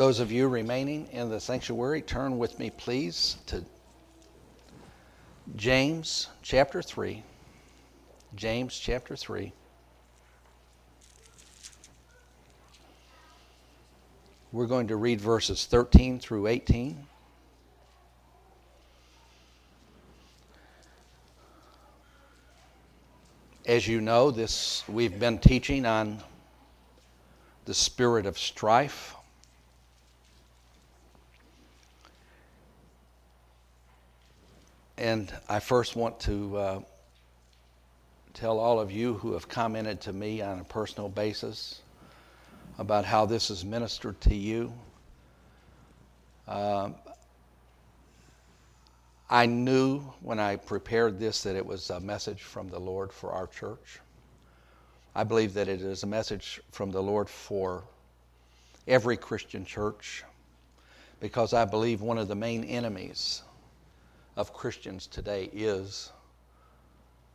Those of you remaining in the sanctuary, turn with me, please, to James chapter 3. James chapter 3. We're going to read verses 13 through 18. As you know, this we've been teaching on the spirit of strife. And I first want to uh, tell all of you who have commented to me on a personal basis about how this has ministered to you. Uh, I knew when I prepared this that it was a message from the Lord for our church. I believe that it is a message from the Lord for every Christian church because I believe one of the main enemies of Christians today is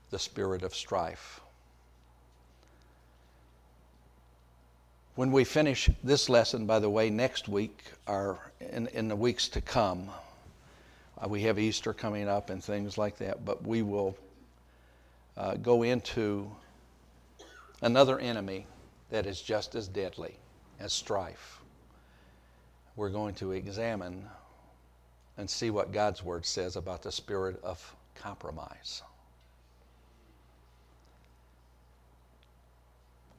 the spirit of strife. When we finish this lesson, by the way, next week, or in, in the weeks to come, uh, we have Easter coming up and things like that, but we will uh, go into another enemy that is just as deadly as strife. We're going to examine and see what God's Word says about the spirit of compromise.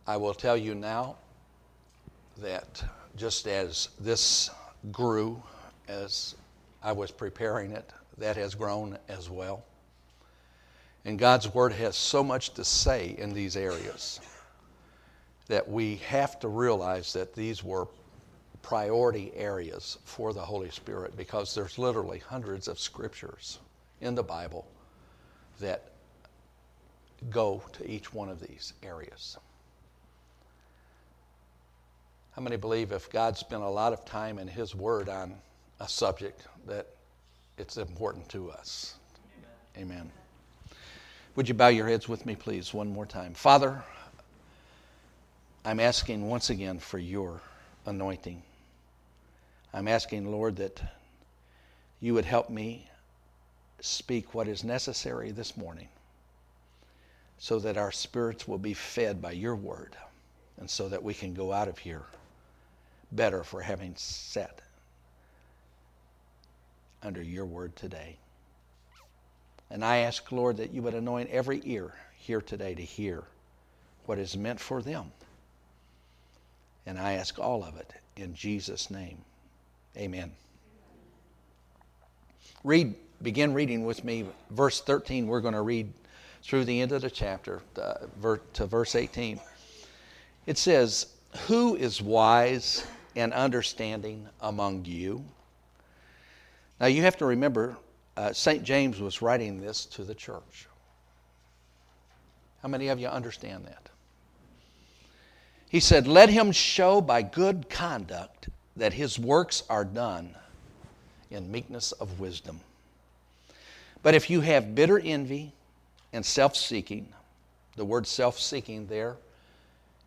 I will tell you now that just as this grew, as I was preparing it, that has grown as well. And God's Word has so much to say in these areas that we have to realize that these were priority areas for the Holy Spirit because there's literally hundreds of scriptures in the Bible that go to each one of these areas. How many believe if God spent a lot of time in His Word on a subject that it's important to us? Amen. Amen. Would you bow your heads with me, please, one more time? Father, I'm asking once again for your anointing. I'm asking, Lord, that you would help me speak what is necessary this morning so that our spirits will be fed by your word and so that we can go out of here better for having sat under your word today. And I ask, Lord, that you would anoint every ear here today to hear what is meant for them. And I ask all of it in Jesus' name. Amen. Read, begin reading with me verse 13. We're going to read through the end of the chapter uh, to verse 18. It says, Who is wise and understanding among you? Now you have to remember, uh, St. James was writing this to the church. How many of you understand that? He said, Let him show by good conduct that his works are done in meekness of wisdom. But if you have bitter envy and self seeking, the word self seeking there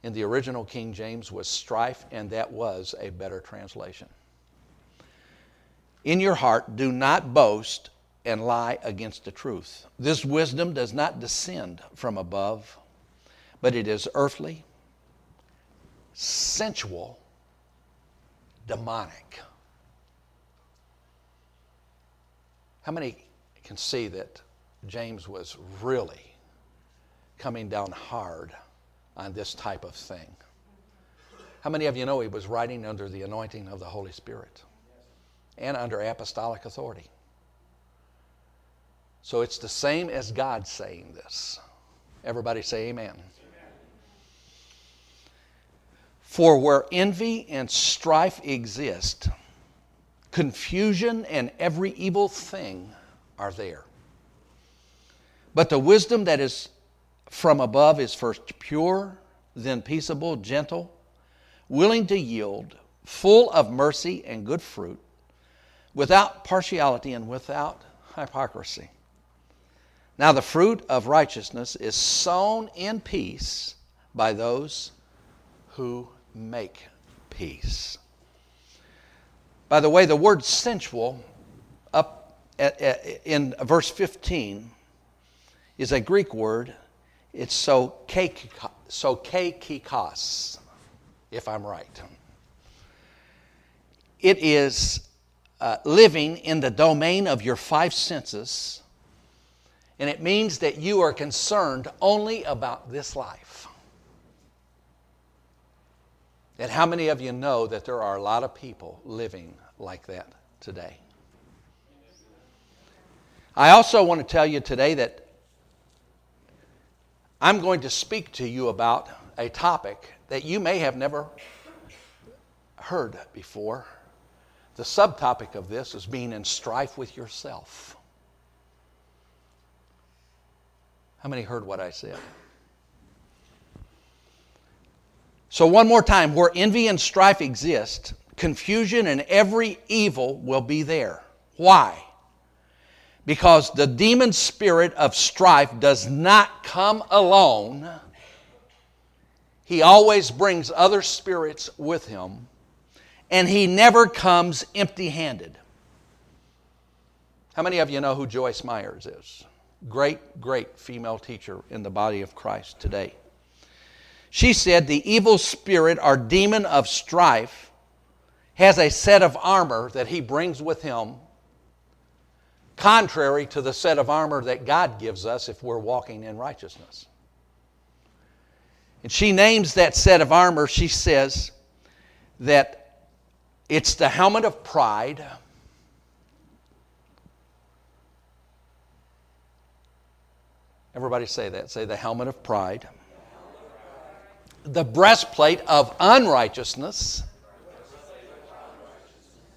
in the original King James was strife, and that was a better translation. In your heart, do not boast and lie against the truth. This wisdom does not descend from above, but it is earthly, sensual, demonic. How many can see that James was really coming down hard on this type of thing? How many of you know he was writing under the anointing of the Holy Spirit and under apostolic authority? So it's the same as God saying this. Everybody say amen. For where envy and strife exist, confusion and every evil thing are there. But the wisdom that is from above is first pure, then peaceable, gentle, willing to yield, full of mercy and good fruit, without partiality and without hypocrisy. Now, the fruit of righteousness is sown in peace by those who make peace. By the way, the word sensual up at, at, in verse 15 is a Greek word. It's so kekikos, if I'm right. It is uh, living in the domain of your five senses, and it means that you are concerned only about this life. And how many of you know that there are a lot of people living like that today? I also want to tell you today that I'm going to speak to you about a topic that you may have never heard before. The subtopic of this is being in strife with yourself. How many heard what I said? So, one more time where envy and strife exist, confusion and every evil will be there. Why? Because the demon spirit of strife does not come alone, he always brings other spirits with him, and he never comes empty handed. How many of you know who Joyce Meyers is? Great, great female teacher in the body of Christ today. She said the evil spirit or demon of strife has a set of armor that he brings with him, contrary to the set of armor that God gives us if we're walking in righteousness. And she names that set of armor, she says that it's the helmet of pride. Everybody say that. Say the helmet of pride the breastplate of unrighteousness,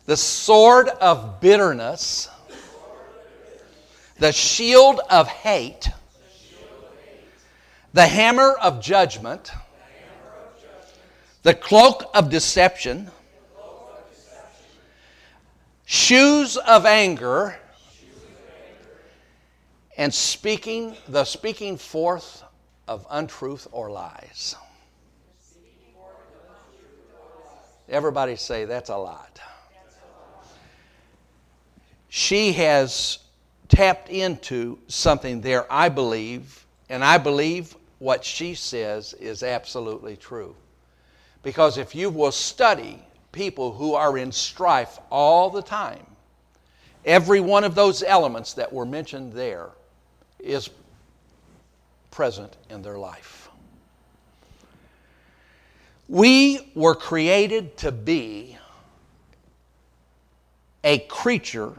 the sword of bitterness, the shield of hate, the hammer of judgment, the cloak of deception, shoes of anger, and speaking the speaking forth of untruth or lies. Everybody say, that's a lot. She has tapped into something there, I believe, and I believe what she says is absolutely true. Because if you will study people who are in strife all the time, every one of those elements that were mentioned there is present in their life. We were created to be a creature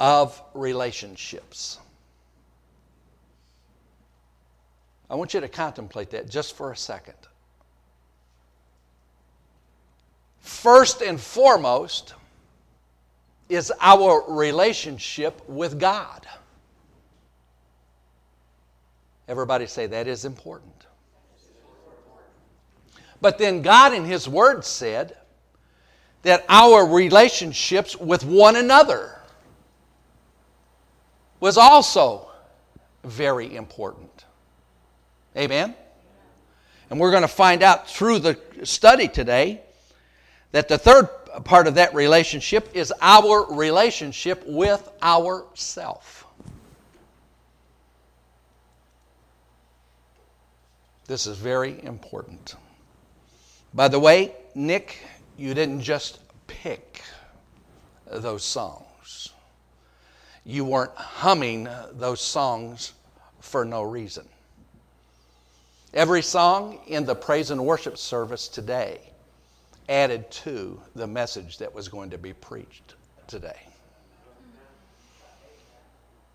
of relationships. I want you to contemplate that just for a second. First and foremost is our relationship with God. Everybody say that is important. But then God in His Word said that our relationships with one another was also very important. Amen? And we're going to find out through the study today that the third part of that relationship is our relationship with ourself. This is very important. By the way, Nick, you didn't just pick those songs. You weren't humming those songs for no reason. Every song in the praise and worship service today added to the message that was going to be preached today.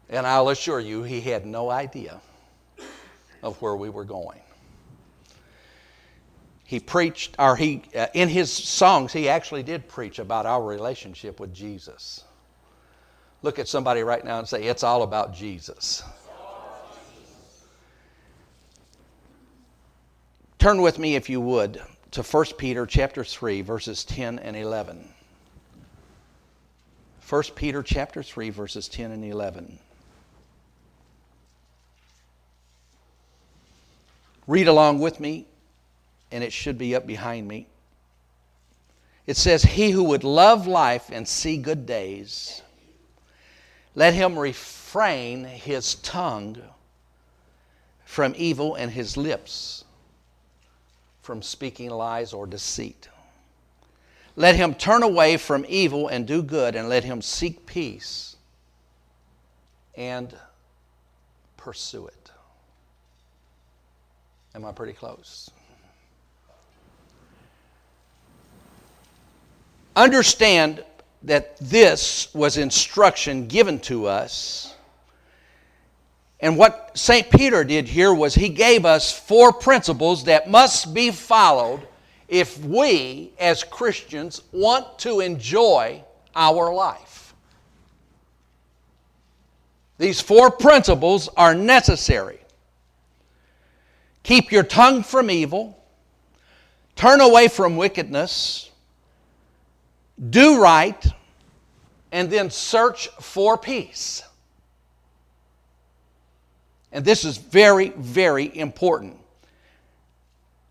And I'll assure you, he had no idea of where we were going he preached, or he, uh, in his songs, he actually did preach about our relationship with Jesus. Look at somebody right now and say, It's all about Jesus. Turn with me, if you would, to 1 Peter chapter 3, verses 10 and 11. 1 Peter chapter 3, verses 10 and 11. Read along with me and it should be up behind me. It says, He who would love life and see good days, let him refrain his tongue from evil and his lips from speaking lies or deceit. Let him turn away from evil and do good, and let him seek peace and pursue it. Am I pretty close? Understand that this was instruction given to us. And what St. Peter did here was he gave us four principles that must be followed if we, as Christians, want to enjoy our life. These four principles are necessary. Keep your tongue from evil, turn away from wickedness, do right, and then search for peace. And this is very, very important.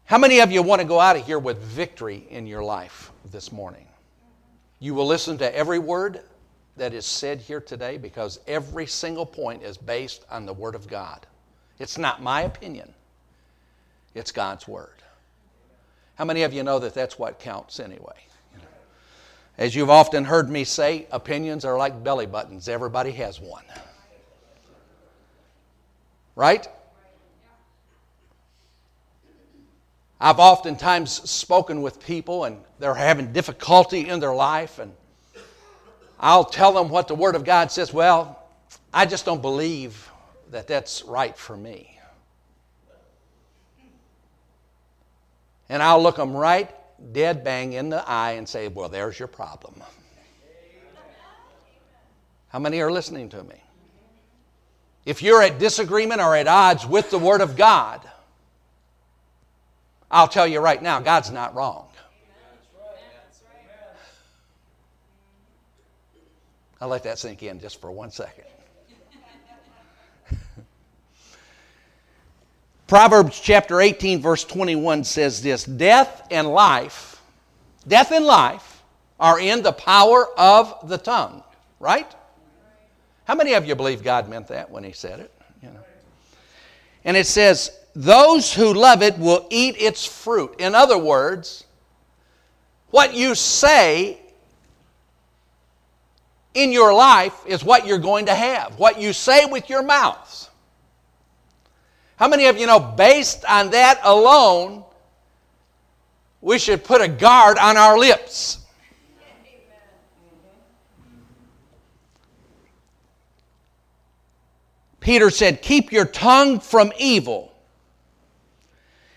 How many of you want to go out of here with victory in your life this morning? You will listen to every word that is said here today because every single point is based on the Word of God. It's not my opinion, it's God's Word. How many of you know that that's what counts anyway? As you've often heard me say, opinions are like belly buttons, everybody has one. Right? I've oftentimes spoken with people and they're having difficulty in their life, and I'll tell them what the Word of God says. Well, I just don't believe that that's right for me. And I'll look them right dead bang in the eye and say, Well, there's your problem. How many are listening to me? If you're at disagreement or at odds with the Word of God, I'll tell you right now, God's not wrong. I'll let that sink in just for one second. Proverbs chapter 18, verse 21 says this Death and life, death and life are in the power of the tongue, right? How many of you believe God meant that when He said it? You know. And it says, Those who love it will eat its fruit. In other words, what you say in your life is what you're going to have. What you say with your mouth how many of you know, based on that alone, we should put a guard on our lips? Peter said, Keep your tongue from evil.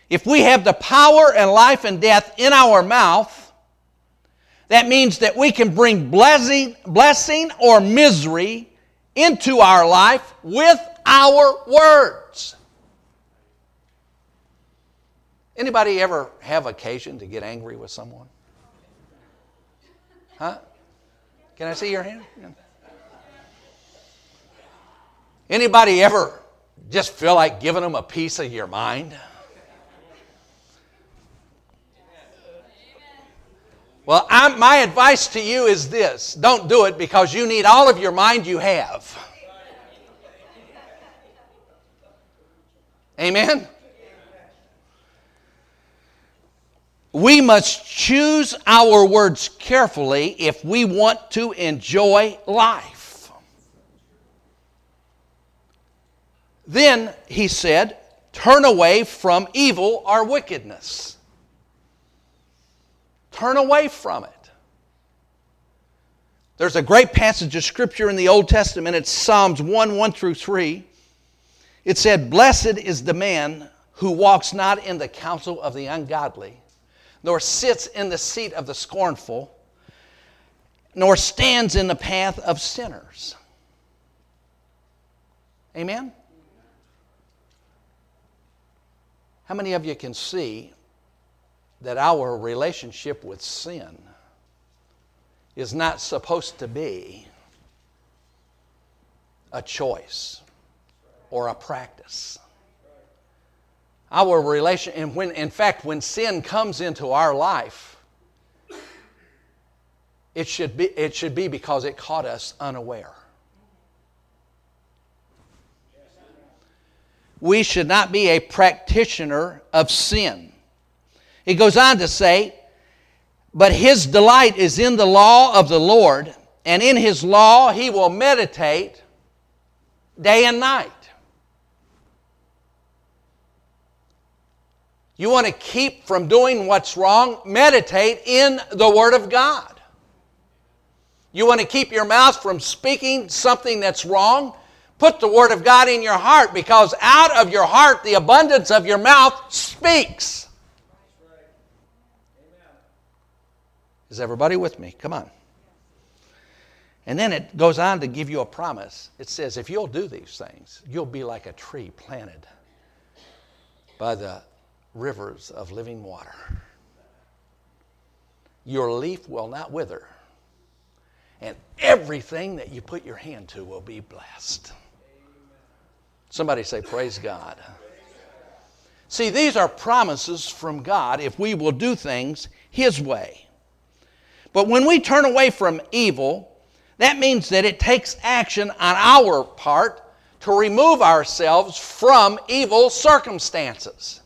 If we have the power and life and death in our mouth, that means that we can bring blessing, blessing or misery into our life with our words. Anybody ever have occasion to get angry with someone? Huh? Can I see your hand? Anybody ever just feel like giving them a piece of your mind? Well, I'm, my advice to you is this don't do it because you need all of your mind you have. Amen? We must choose our words carefully if we want to enjoy life. Then he said, Turn away from evil or wickedness. Turn away from it. There's a great passage of scripture in the Old Testament. It's Psalms 1 1 through 3. It said, Blessed is the man who walks not in the counsel of the ungodly nor sits in the seat of the scornful, nor stands in the path of sinners. Amen? How many of you can see that our relationship with sin is not supposed to be a choice or a practice? Our relation and when in fact when sin comes into our life it should be, it should be because it caught us unaware. We should not be a practitioner of sin. He goes on to say, But his delight is in the law of the Lord, and in his law he will meditate day and night. You want to keep from doing what's wrong? Meditate in the Word of God. You want to keep your mouth from speaking something that's wrong? Put the Word of God in your heart because out of your heart, the abundance of your mouth speaks. Is everybody with me? Come on. And then it goes on to give you a promise. It says, if you'll do these things, you'll be like a tree planted by the rivers of living water. Your leaf will not wither, and everything that you put your hand to will be blessed. Somebody say, Praise God. See, these are promises from God if we will do things His way. But when we turn away from evil, that means that it takes action on our part to remove ourselves from evil circumstances.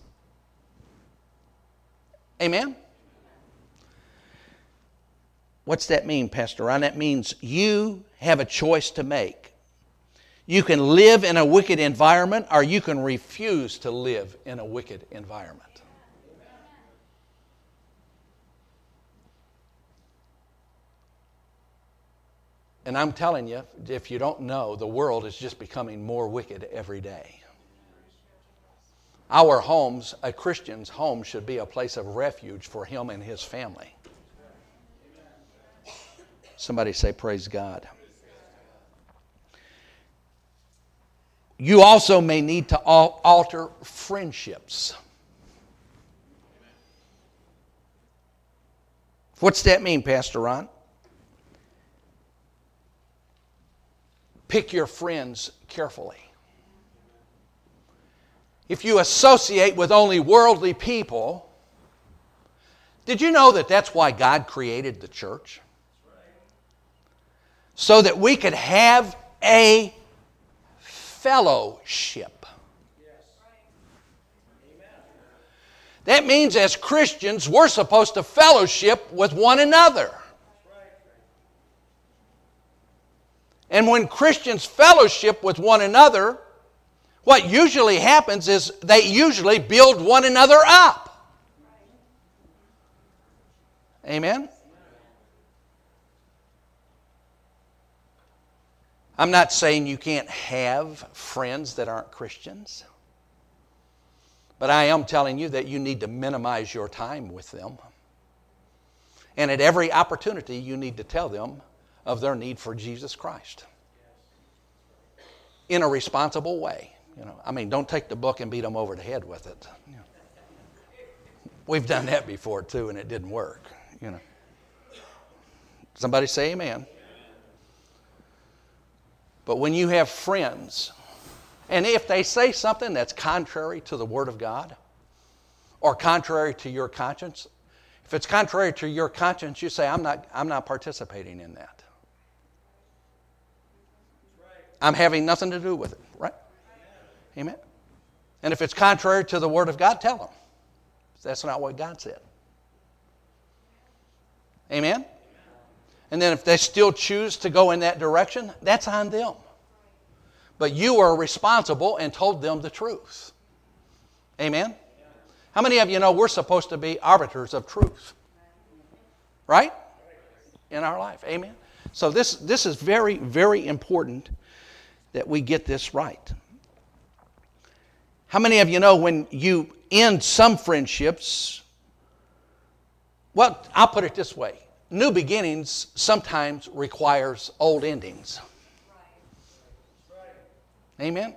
Amen? What's that mean, Pastor Ron? That means you have a choice to make. You can live in a wicked environment or you can refuse to live in a wicked environment. And I'm telling you, if you don't know, the world is just becoming more wicked every day. Our homes, a Christian's home, should be a place of refuge for him and his family. Somebody say, Praise God. You also may need to alter friendships. What's that mean, Pastor Ron? Pick your friends carefully. If you associate with only worldly people, did you know that that's why God created the church? So that we could have a fellowship. That means as Christians, we're supposed to fellowship with one another. And when Christians fellowship with one another, what usually happens is they usually build one another up. Amen? I'm not saying you can't have friends that aren't Christians, but I am telling you that you need to minimize your time with them. And at every opportunity, you need to tell them of their need for Jesus Christ in a responsible way. You know, I mean, don't take the book and beat them over the head with it. We've done that before too, and it didn't work. You know. Somebody say amen. But when you have friends, and if they say something that's contrary to the Word of God or contrary to your conscience, if it's contrary to your conscience, you say, I'm not, I'm not participating in that. I'm having nothing to do with it? Amen. And if it's contrary to the Word of God, tell them. That's not what God said. Amen? And then if they still choose to go in that direction, that's on them. But you are responsible and told them the truth. Amen? How many of you know we're supposed to be arbiters of truth? Right? In our life. Amen? So this, this is very, very important that we get this right. How many of you know when you end some friendships? Well, I'll put it this way new beginnings sometimes requires old endings. Amen?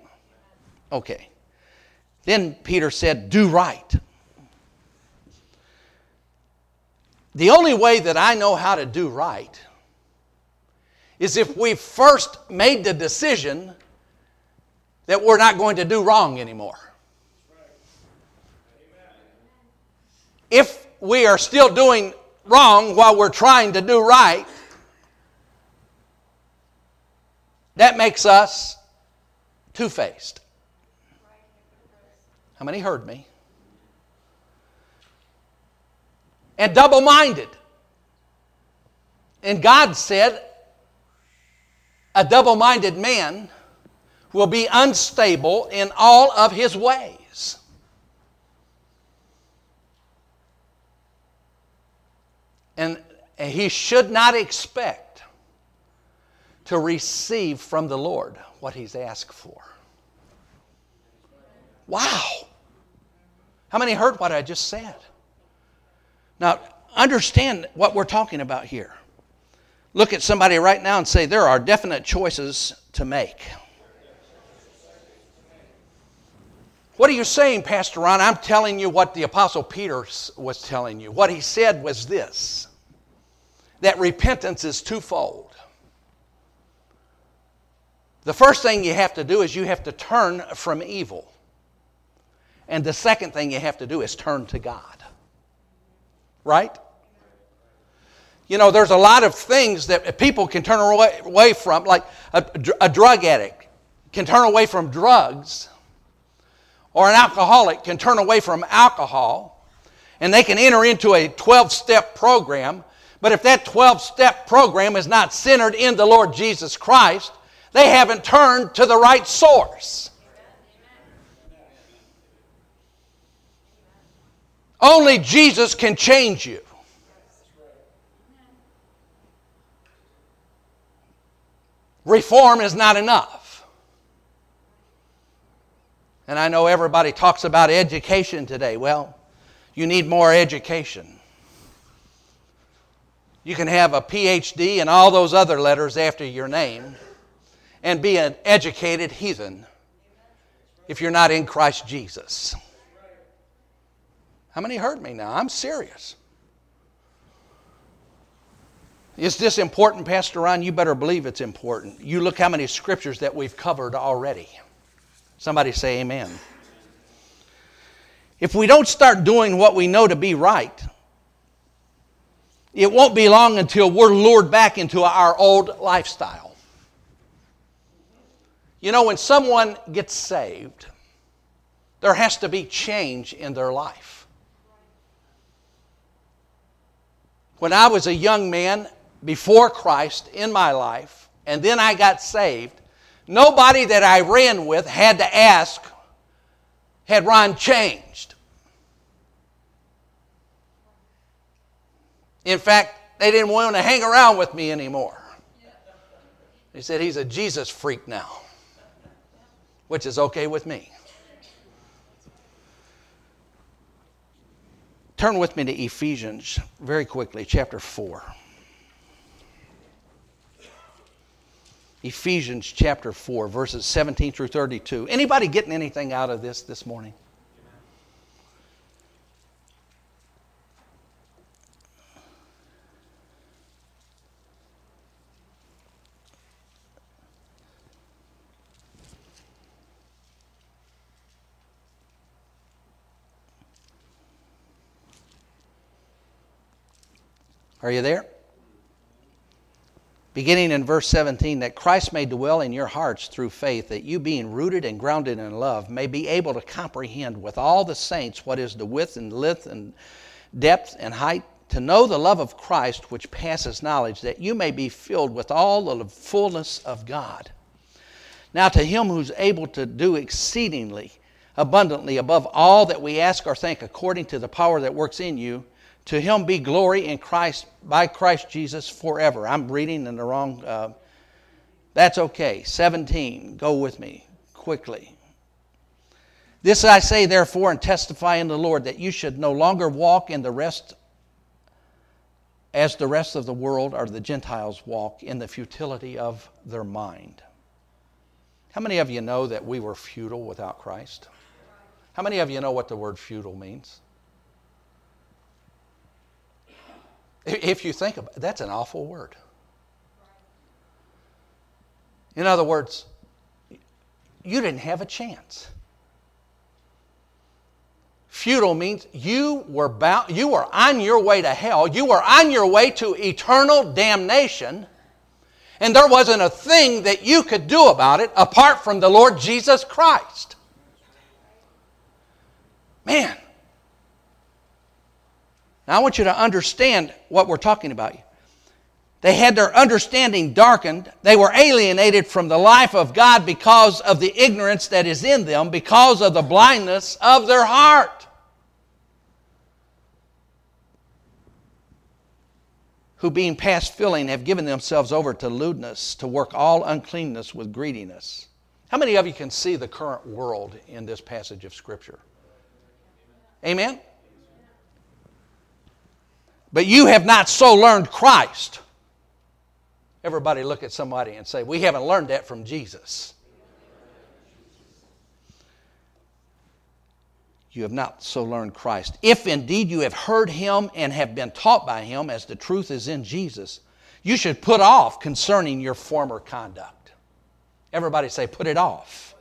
Okay. Then Peter said, Do right. The only way that I know how to do right is if we first made the decision that we're not going to do wrong anymore. if we are still doing wrong while we're trying to do right, that makes us two faced. How many heard me? And double minded. And God said, a double minded man will be unstable in all of his ways. And he should not expect to receive from the Lord what he's asked for. Wow. How many heard what I just said? Now, understand what we're talking about here. Look at somebody right now and say, There are definite choices to make. What are you saying, Pastor Ron? I'm telling you what the Apostle Peter was telling you. What he said was this that repentance is twofold. The first thing you have to do is you have to turn from evil. And the second thing you have to do is turn to God. Right? You know, there's a lot of things that people can turn away from, like a, a drug addict can turn away from drugs, or an alcoholic can turn away from alcohol, and they can enter into a 12 step program. But if that 12 step program is not centered in the Lord Jesus Christ, they haven't turned to the right source. Only Jesus can change you. Reform is not enough. And I know everybody talks about education today. Well, you need more education. You can have a PhD and all those other letters after your name and be an educated heathen if you're not in Christ Jesus. How many heard me now? I'm serious. Is this important, Pastor Ron? You better believe it's important. You look how many scriptures that we've covered already. Somebody say amen. If we don't start doing what we know to be right, it won't be long until we're lured back into our old lifestyle. You know, when someone gets saved, there has to be change in their life. When I was a young man before Christ in my life, and then I got saved, nobody that I ran with had to ask, had Ron changed? In fact, they didn't want him to hang around with me anymore. They said he's a Jesus freak now which is okay with me. Turn with me to Ephesians very quickly, chapter 4. Ephesians chapter 4, verses 17 through 32. Anybody getting anything out of this this morning? Are you there? Beginning in verse 17, that Christ may dwell in your hearts through faith, that you, being rooted and grounded in love, may be able to comprehend with all the saints what is the width and length and depth and height, to know the love of Christ which passes knowledge, that you may be filled with all the fullness of God. Now, to him who's able to do exceedingly abundantly above all that we ask or think, according to the power that works in you, to him be glory in Christ by Christ Jesus forever. I'm reading in the wrong. Uh, that's okay. 17. Go with me quickly. This I say, therefore, and testify in the Lord that you should no longer walk in the rest as the rest of the world or the Gentiles walk in the futility of their mind. How many of you know that we were futile without Christ? How many of you know what the word futile means? If you think about it, that's an awful word. In other words, you didn't have a chance. Futile means you were bound, you were on your way to hell, you were on your way to eternal damnation, And there wasn't a thing that you could do about it apart from the Lord Jesus Christ. Man. Now I want you to understand what we're talking about. They had their understanding darkened. They were alienated from the life of God because of the ignorance that is in them, because of the blindness of their heart. Who, being past filling, have given themselves over to lewdness, to work all uncleanness with greediness. How many of you can see the current world in this passage of Scripture? Amen? But you have not so learned Christ. Everybody look at somebody and say, We haven't learned that from Jesus. You have not so learned Christ. If indeed you have heard him and have been taught by him, as the truth is in Jesus, you should put off concerning your former conduct. Everybody say, Put it off.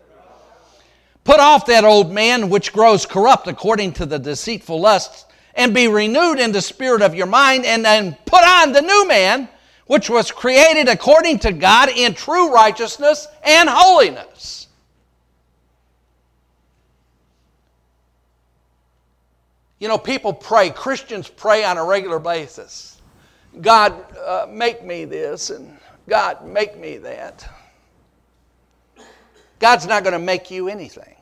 Put off that old man which grows corrupt according to the deceitful lusts, and be renewed in the spirit of your mind, and then put on the new man, which was created according to God in true righteousness and holiness. You know, people pray, Christians pray on a regular basis. God, uh, make me this, and God, make me that. God's not going to make you anything.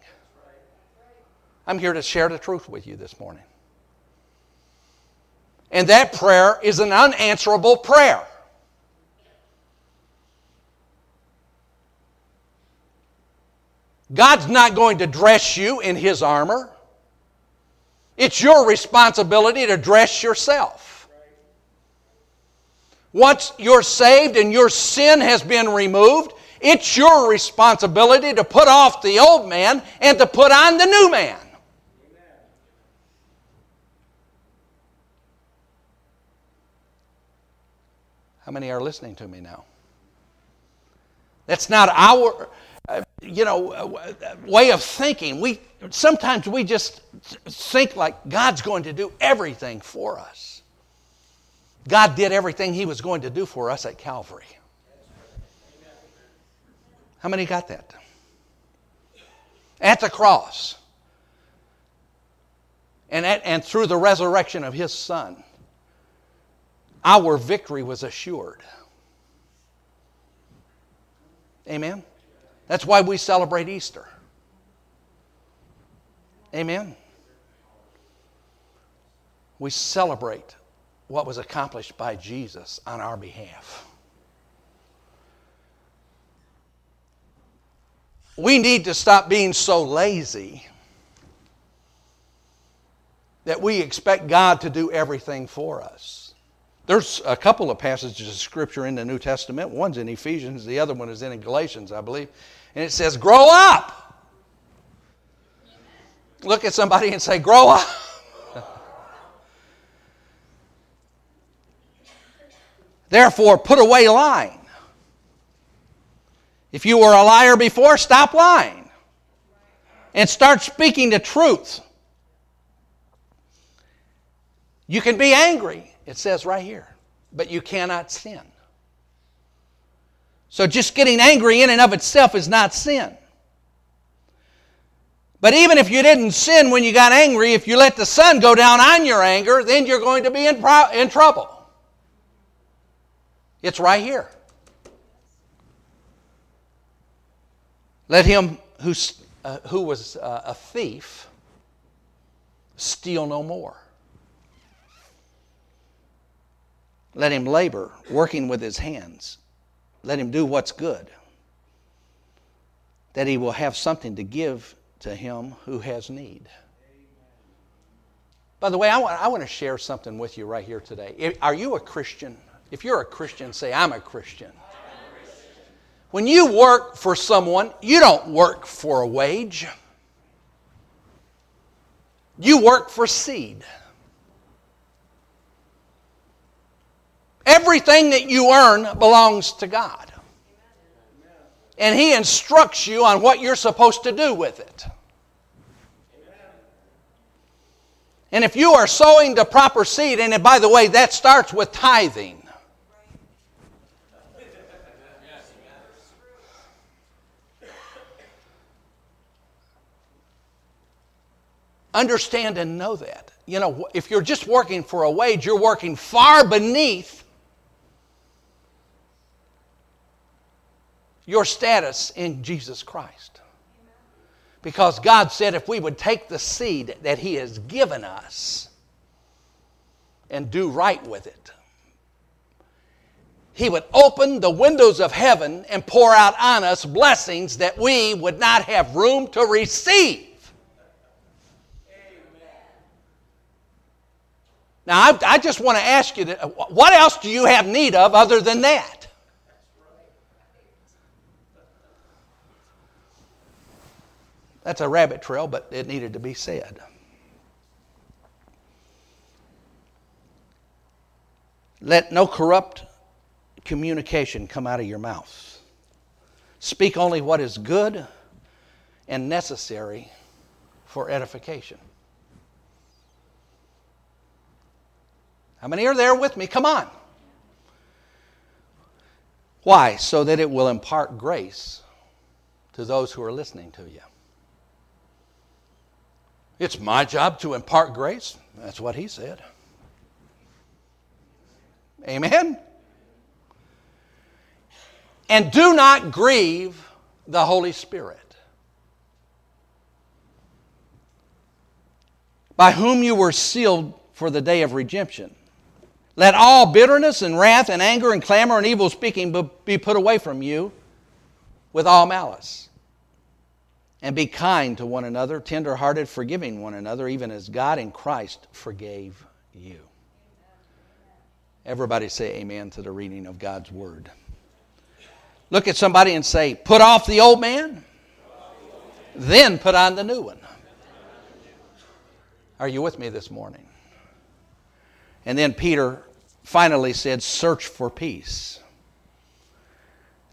I'm here to share the truth with you this morning. And that prayer is an unanswerable prayer. God's not going to dress you in His armor. It's your responsibility to dress yourself. Once you're saved and your sin has been removed, it's your responsibility to put off the old man and to put on the new man. How many are listening to me now? That's not our, uh, you know, uh, way of thinking. We sometimes we just think like God's going to do everything for us. God did everything He was going to do for us at Calvary. How many got that? At the cross. And, at, and through the resurrection of His Son our victory was assured. Amen? That's why we celebrate Easter. Amen? We celebrate what was accomplished by Jesus on our behalf. We need to stop being so lazy that we expect God to do everything for us. There's a couple of passages of Scripture in the New Testament. One's in Ephesians, the other one is in Galatians, I believe. And it says, Grow up. Look at somebody and say, Grow up. Therefore, put away lying. If you were a liar before, stop lying and start speaking the truth. You can be angry it says right here, but you cannot sin. So just getting angry in and of itself is not sin. But even if you didn't sin when you got angry, if you let the sun go down on your anger, then you're going to be in, pro- in trouble. It's right here. Let him who, uh, who was uh, a thief steal no more. Let him labor, working with his hands. Let him do what's good, that he will have something to give to him who has need. By the way, I want, I want to share something with you right here today. Are you a Christian? If you're a Christian, say, I'm a Christian. When you work for someone, you don't work for a wage. You work for seed. Everything that you earn belongs to God. And He instructs you on what you're supposed to do with it. And if you are sowing the proper seed, and by the way, that starts with tithing. Understand and know that. You know, if you're just working for a wage, you're working far beneath your status in Jesus Christ. Because God said if we would take the seed that He has given us and do right with it, He would open the windows of heaven and pour out on us blessings that we would not have room to receive. Now, I, I just want to ask you, what else do you have need of other than that? That's a rabbit trail, but it needed to be said. Let no corrupt communication come out of your mouth. Speak only what is good and necessary for edification. How many are there with me? Come on. Why? So that it will impart grace to those who are listening to you. It's my job to impart grace. That's what he said. Amen. And do not grieve the Holy Spirit, by whom you were sealed for the day of redemption. Let all bitterness and wrath and anger and clamor and evil speaking be put away from you with all malice. And be kind to one another, tenderhearted, forgiving one another, even as God in Christ forgave you. Everybody say amen to the reading of God's word. Look at somebody and say, Put off the old man, then put on the new one. Are you with me this morning? And then Peter finally said, Search for peace.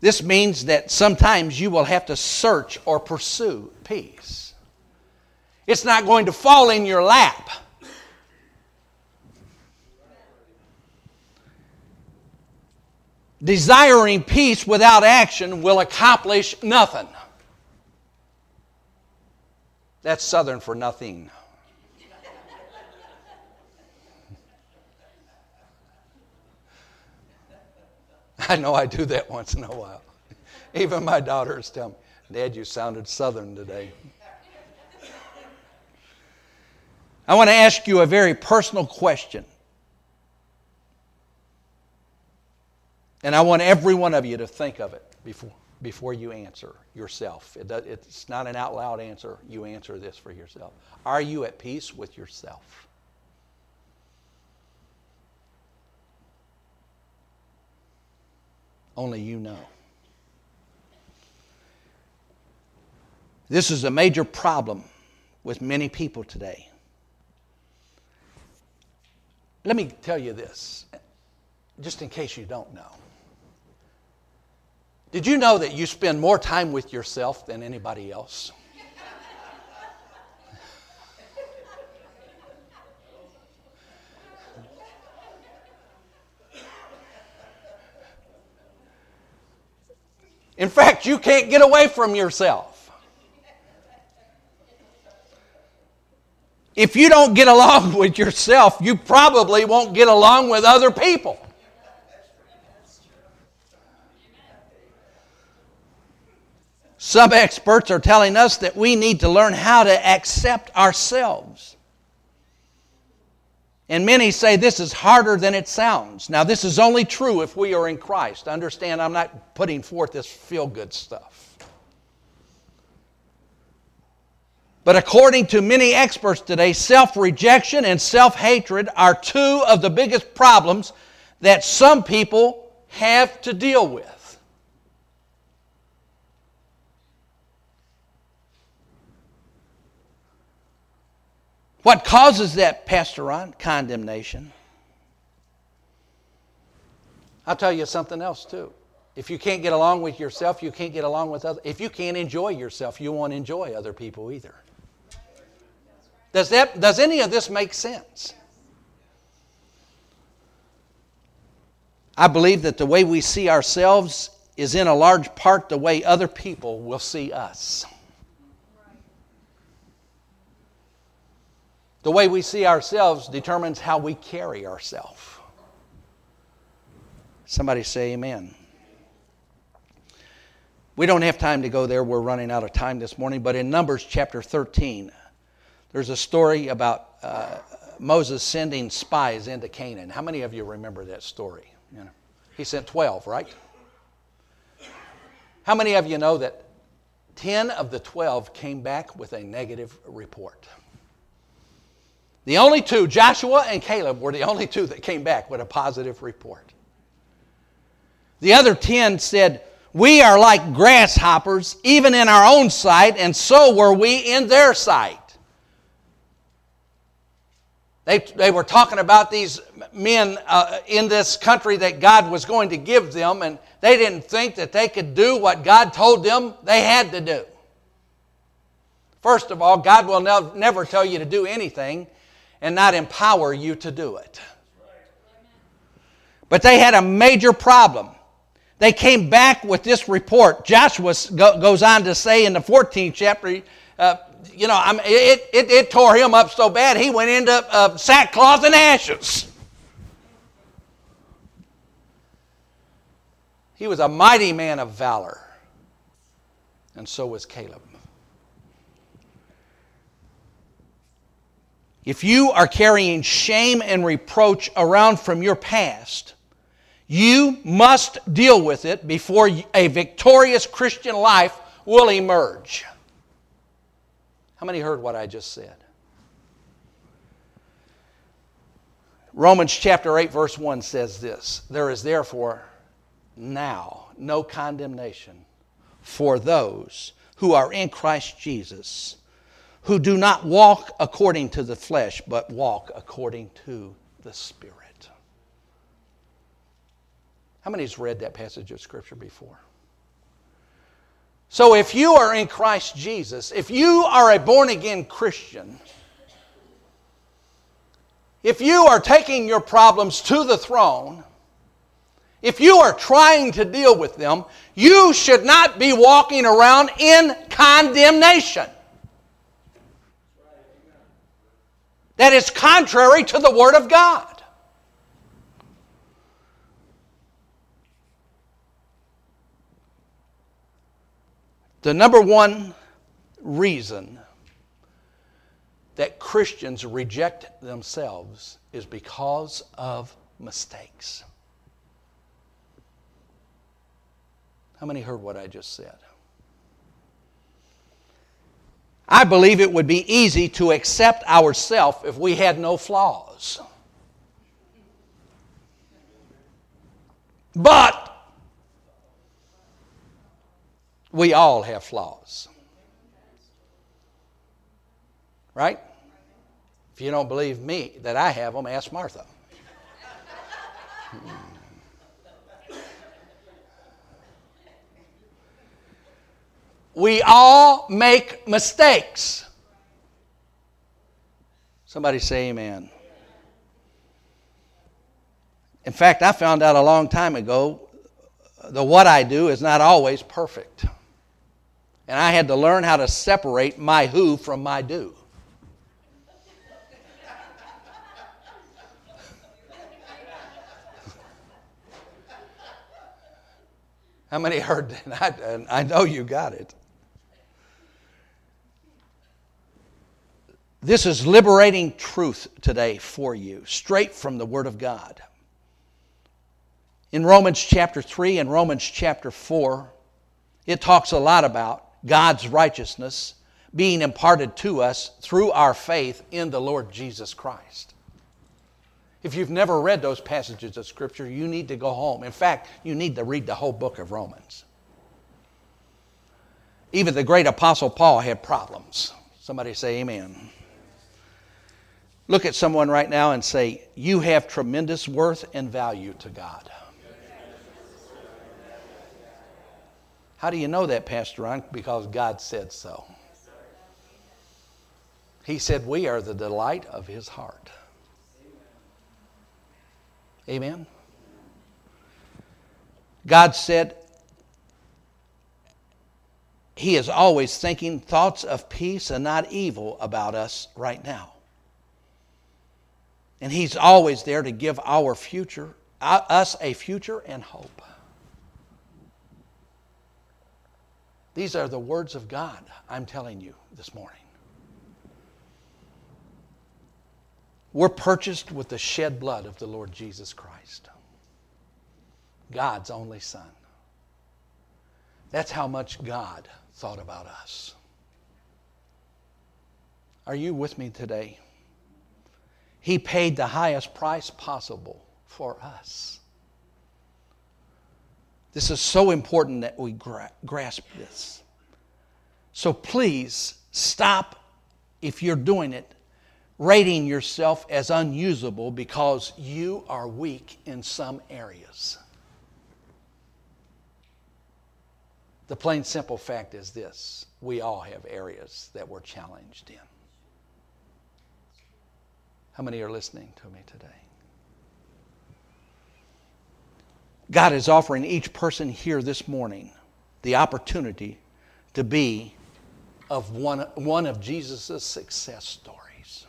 This means that sometimes you will have to search or pursue peace. It's not going to fall in your lap. Desiring peace without action will accomplish nothing. That's Southern for nothing. I know I do that once in a while. Even my daughters tell me, Dad, you sounded southern today. I want to ask you a very personal question. And I want every one of you to think of it before, before you answer yourself. It does, it's not an out loud answer. You answer this for yourself. Are you at peace with yourself? Only you know. This is a major problem with many people today. Let me tell you this, just in case you don't know. Did you know that you spend more time with yourself than anybody else? In fact, you can't get away from yourself. If you don't get along with yourself, you probably won't get along with other people. Some experts are telling us that we need to learn how to accept ourselves. And many say this is harder than it sounds. Now, this is only true if we are in Christ. Understand, I'm not putting forth this feel good stuff. But according to many experts today, self rejection and self hatred are two of the biggest problems that some people have to deal with. What causes that, Pastor Ron? Condemnation. I'll tell you something else too. If you can't get along with yourself, you can't get along with others. If you can't enjoy yourself, you won't enjoy other people either. Does, that, does any of this make sense? I believe that the way we see ourselves is in a large part the way other people will see us. The way we see ourselves determines how we carry ourselves. Somebody say amen. We don't have time to go there. We're running out of time this morning. But in Numbers chapter 13, there's a story about uh, Moses sending spies into Canaan. How many of you remember that story? You know, he sent 12, right? How many of you know that 10 of the 12 came back with a negative report? The only two, Joshua and Caleb, were the only two that came back with a positive report. The other 10 said, we are like grasshoppers, even in our own sight, and so were we in their sight. They, they were talking about these men uh, in this country that God was going to give them, and they didn't think that they could do what God told them they had to do. First of all, God will ne- never tell you to do anything and not empower you to do it. But they had a major problem. They came back with this report. Joshua goes on to say in the 14th chapter, uh, you know, I it, it, it, tore him up so bad he went into uh, sackcloth and ashes. He was a mighty man of valor, and so was Caleb. If you are carrying shame and reproach around from your past, you must deal with it before a victorious Christian life will emerge. How many heard what I just said? Romans chapter 8, verse 1 says this There is therefore now no condemnation for those who are in Christ Jesus, who do not walk according to the flesh, but walk according to the Spirit. How many has read that passage of Scripture before? So, if you are in Christ Jesus, if you are a born again Christian, if you are taking your problems to the throne, if you are trying to deal with them, you should not be walking around in condemnation. That is contrary to the Word of God. The number one reason that Christians reject themselves is because of mistakes. How many heard what I just said? I believe it would be easy to accept ourselves if we had no flaws. But we all have flaws. Right? If you don't believe me that I have them, ask Martha. We all make mistakes. Somebody say amen. In fact, I found out a long time ago the what I do is not always perfect. And I had to learn how to separate my who from my do. How many heard that? I, I know you got it. This is liberating truth today for you, straight from the Word of God. In Romans chapter 3 and Romans chapter 4, it talks a lot about God's righteousness being imparted to us through our faith in the Lord Jesus Christ. If you've never read those passages of Scripture, you need to go home. In fact, you need to read the whole book of Romans. Even the great Apostle Paul had problems. Somebody say, Amen. Look at someone right now and say, You have tremendous worth and value to God. How do you know that, Pastor Ron? Because God said so. He said, We are the delight of His heart. Amen. God said, He is always thinking thoughts of peace and not evil about us right now. And He's always there to give our future, uh, us a future and hope. These are the words of God I'm telling you this morning. We're purchased with the shed blood of the Lord Jesus Christ, God's only Son. That's how much God thought about us. Are you with me today? He paid the highest price possible for us. This is so important that we gra- grasp this. So please stop, if you're doing it, rating yourself as unusable because you are weak in some areas. The plain simple fact is this we all have areas that we're challenged in. How many are listening to me today? God is offering each person here this morning the opportunity to be of one, one of Jesus' success stories.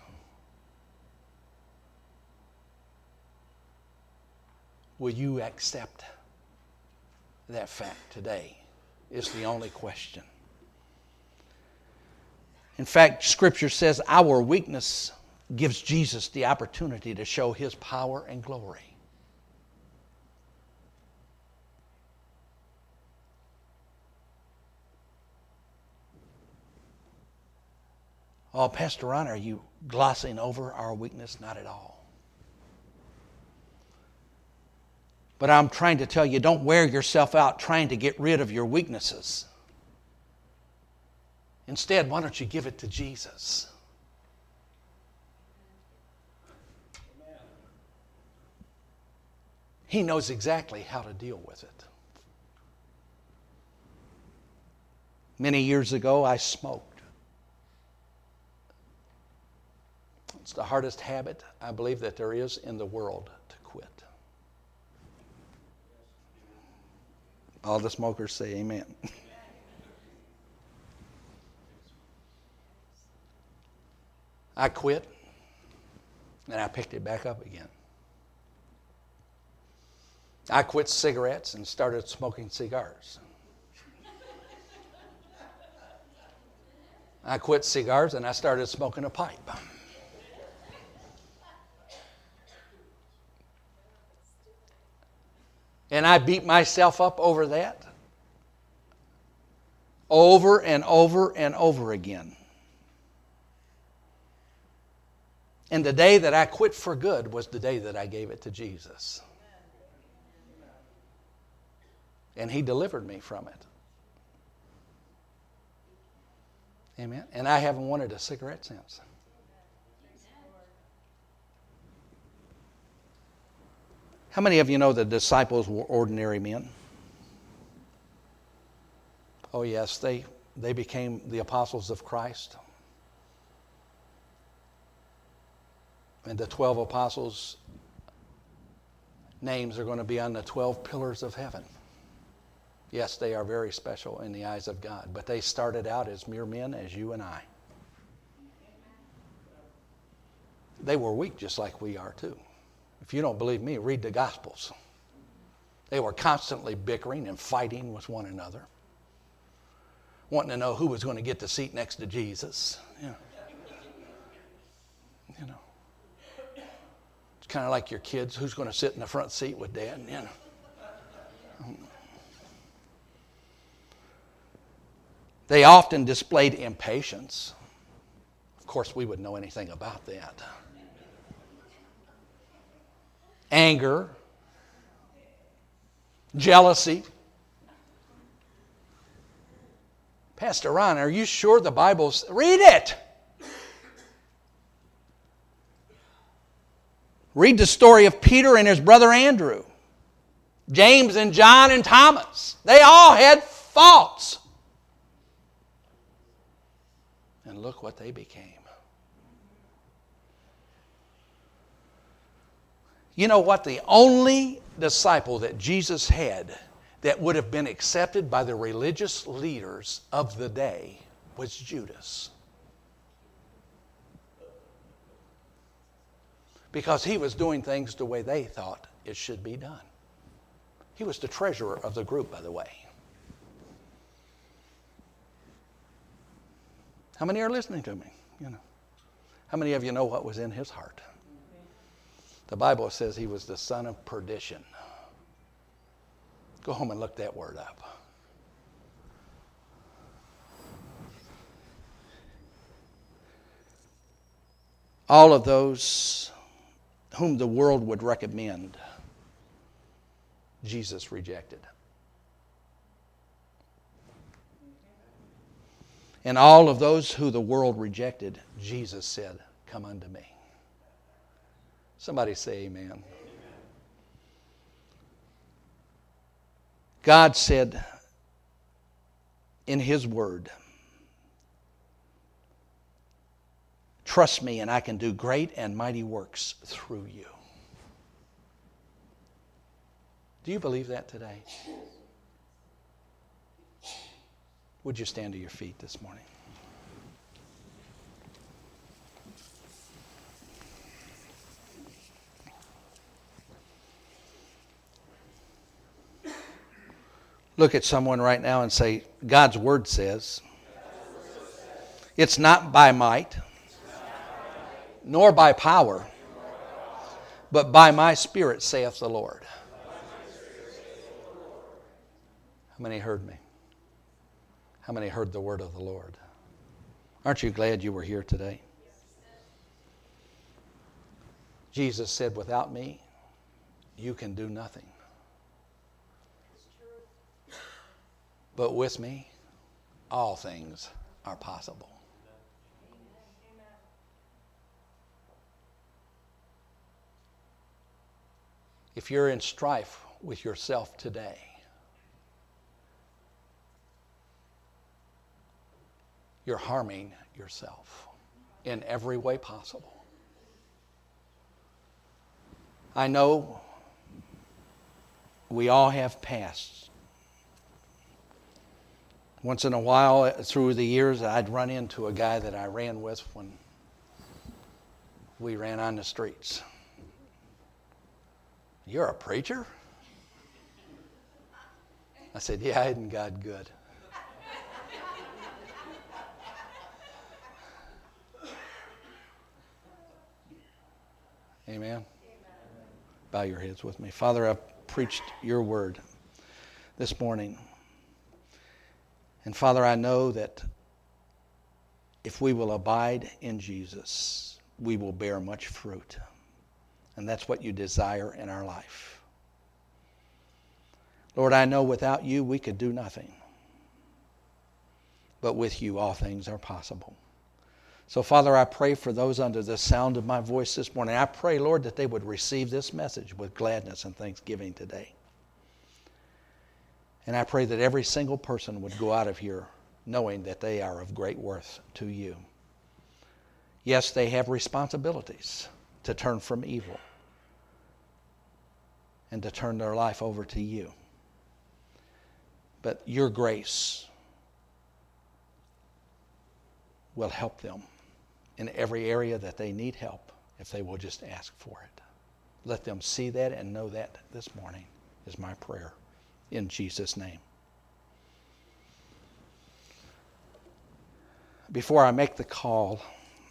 Will you accept that fact today? Is the only question. In fact, Scripture says our weakness gives Jesus the opportunity to show his power and glory. Oh, Pastor Ron, are you glossing over our weakness? Not at all. But I'm trying to tell you don't wear yourself out trying to get rid of your weaknesses. Instead, why don't you give it to Jesus? He knows exactly how to deal with it. Many years ago, I smoked. It's the hardest habit I believe that there is in the world to quit. All the smokers say amen. I quit and I picked it back up again. I quit cigarettes and started smoking cigars. I quit cigars and I started smoking a pipe. And I beat myself up over that over and over and over again. And the day that I quit for good was the day that I gave it to Jesus and He delivered me from it. Amen. And I haven't wanted a cigarette since. How many of you know the disciples were ordinary men? Oh, yes, they, they became the apostles of Christ. And the 12 apostles' names are going to be on the 12 pillars of heaven. Yes, they are very special in the eyes of God, but they started out as mere men, as you and I. They were weak just like we are too. If you don't believe me, read the Gospels. They were constantly bickering and fighting with one another, wanting to know who was going to get the seat next to Jesus. You know, you know. it's kind of like your kids who's going to sit in the front seat with dad. You know. They often displayed impatience. Of course, we wouldn't know anything about that. Anger, jealousy. Pastor Ron, are you sure the Bible's. Read it! Read the story of Peter and his brother Andrew, James and John and Thomas. They all had faults. And look what they became. You know what? The only disciple that Jesus had that would have been accepted by the religious leaders of the day was Judas. because he was doing things the way they thought it should be done. He was the treasurer of the group, by the way. How many are listening to me? You know. How many of you know what was in his heart? The Bible says he was the son of perdition. Go home and look that word up. All of those whom the world would recommend, Jesus rejected. And all of those who the world rejected, Jesus said, Come unto me. Somebody say amen. God said in His Word, Trust me, and I can do great and mighty works through you. Do you believe that today? Would you stand to your feet this morning? Look at someone right now and say, God's word says, it's not by might, nor by power, but by my spirit, saith the Lord. How many heard me? How many heard the word of the Lord? Aren't you glad you were here today? Jesus said, Without me, you can do nothing. But with me, all things are possible. If you're in strife with yourself today, you're harming yourself in every way possible. I know we all have pasts. Once in a while, through the years, I'd run into a guy that I ran with when we ran on the streets. You're a preacher? I said, Yeah, isn't God good? Amen. Amen. Bow your heads with me. Father, I've preached your word this morning. And Father, I know that if we will abide in Jesus, we will bear much fruit. And that's what you desire in our life. Lord, I know without you we could do nothing. But with you, all things are possible. So, Father, I pray for those under the sound of my voice this morning. I pray, Lord, that they would receive this message with gladness and thanksgiving today. And I pray that every single person would go out of here knowing that they are of great worth to you. Yes, they have responsibilities to turn from evil and to turn their life over to you. But your grace will help them in every area that they need help if they will just ask for it. Let them see that and know that this morning is my prayer in Jesus' name. Before I make the call,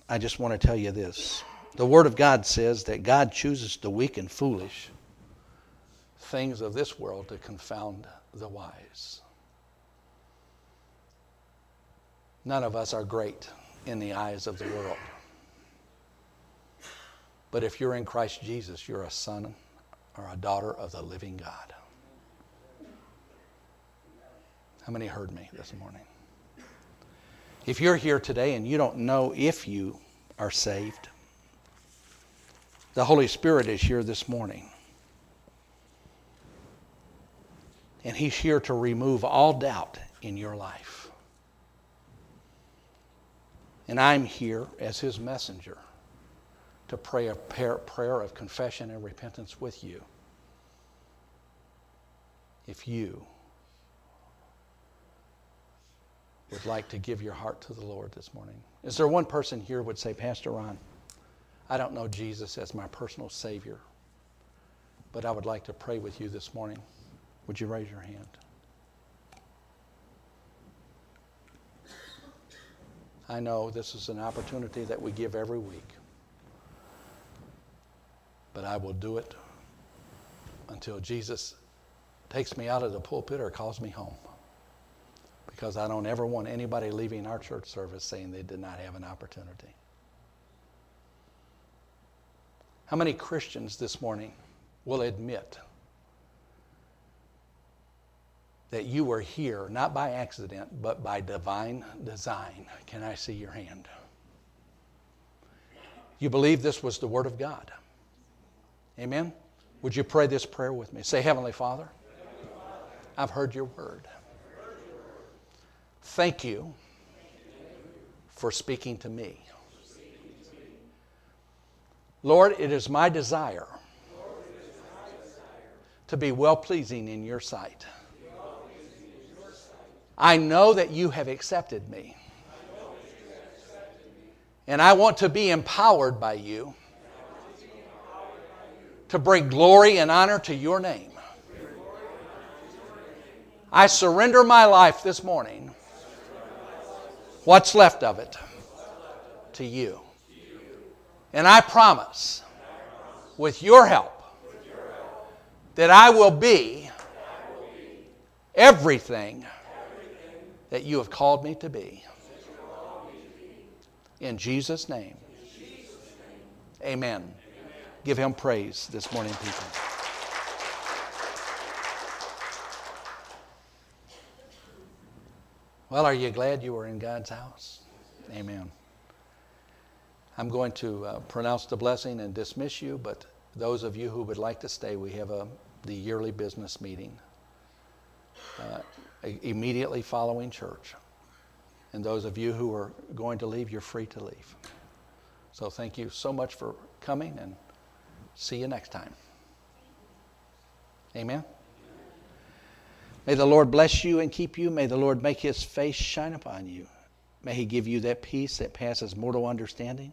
I just want to tell you this. The Word of God says that God chooses the weak and foolish things of this world to confound the wise. None of us are great in the eyes of the world. But if you're in Christ Jesus, you're a son or a daughter of the living God. How many heard me this morning? If you're here today and you don't know if you are saved, the Holy Spirit is here this morning. And He's here to remove all doubt in your life. And I'm here as his messenger to pray a prayer of confession and repentance with you. If you would like to give your heart to the Lord this morning. Is there one person here would say, Pastor Ron, I don't know Jesus as my personal Savior, but I would like to pray with you this morning. Would you raise your hand? I know this is an opportunity that we give every week, but I will do it until Jesus takes me out of the pulpit or calls me home. Because I don't ever want anybody leaving our church service saying they did not have an opportunity. How many Christians this morning will admit that you were here not by accident, but by divine design? Can I see your hand? You believe this was the Word of God. Amen? Would you pray this prayer with me? Say, Heavenly Father, I've heard your word. Thank you for speaking to me. Lord, it is my desire to be well pleasing in your sight. I know that you have accepted me. And I want to be empowered by you to bring glory and honor to your name. I surrender my life this morning, what's left of it, to you. And I promise, with your help, that I will be everything that you have called me to be. In Jesus' name. Amen. Give him praise this morning, people. Well, are you glad you were in God's house? Amen. I'm going to uh, pronounce the blessing and dismiss you, but those of you who would like to stay, we have a, the yearly business meeting uh, immediately following church. And those of you who are going to leave, you're free to leave. So thank you so much for coming and see you next time. Amen. May the Lord bless you and keep you. May the Lord make his face shine upon you. May he give you that peace that passes mortal understanding.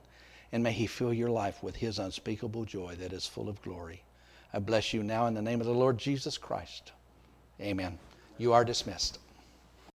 And may he fill your life with his unspeakable joy that is full of glory. I bless you now in the name of the Lord Jesus Christ. Amen. You are dismissed.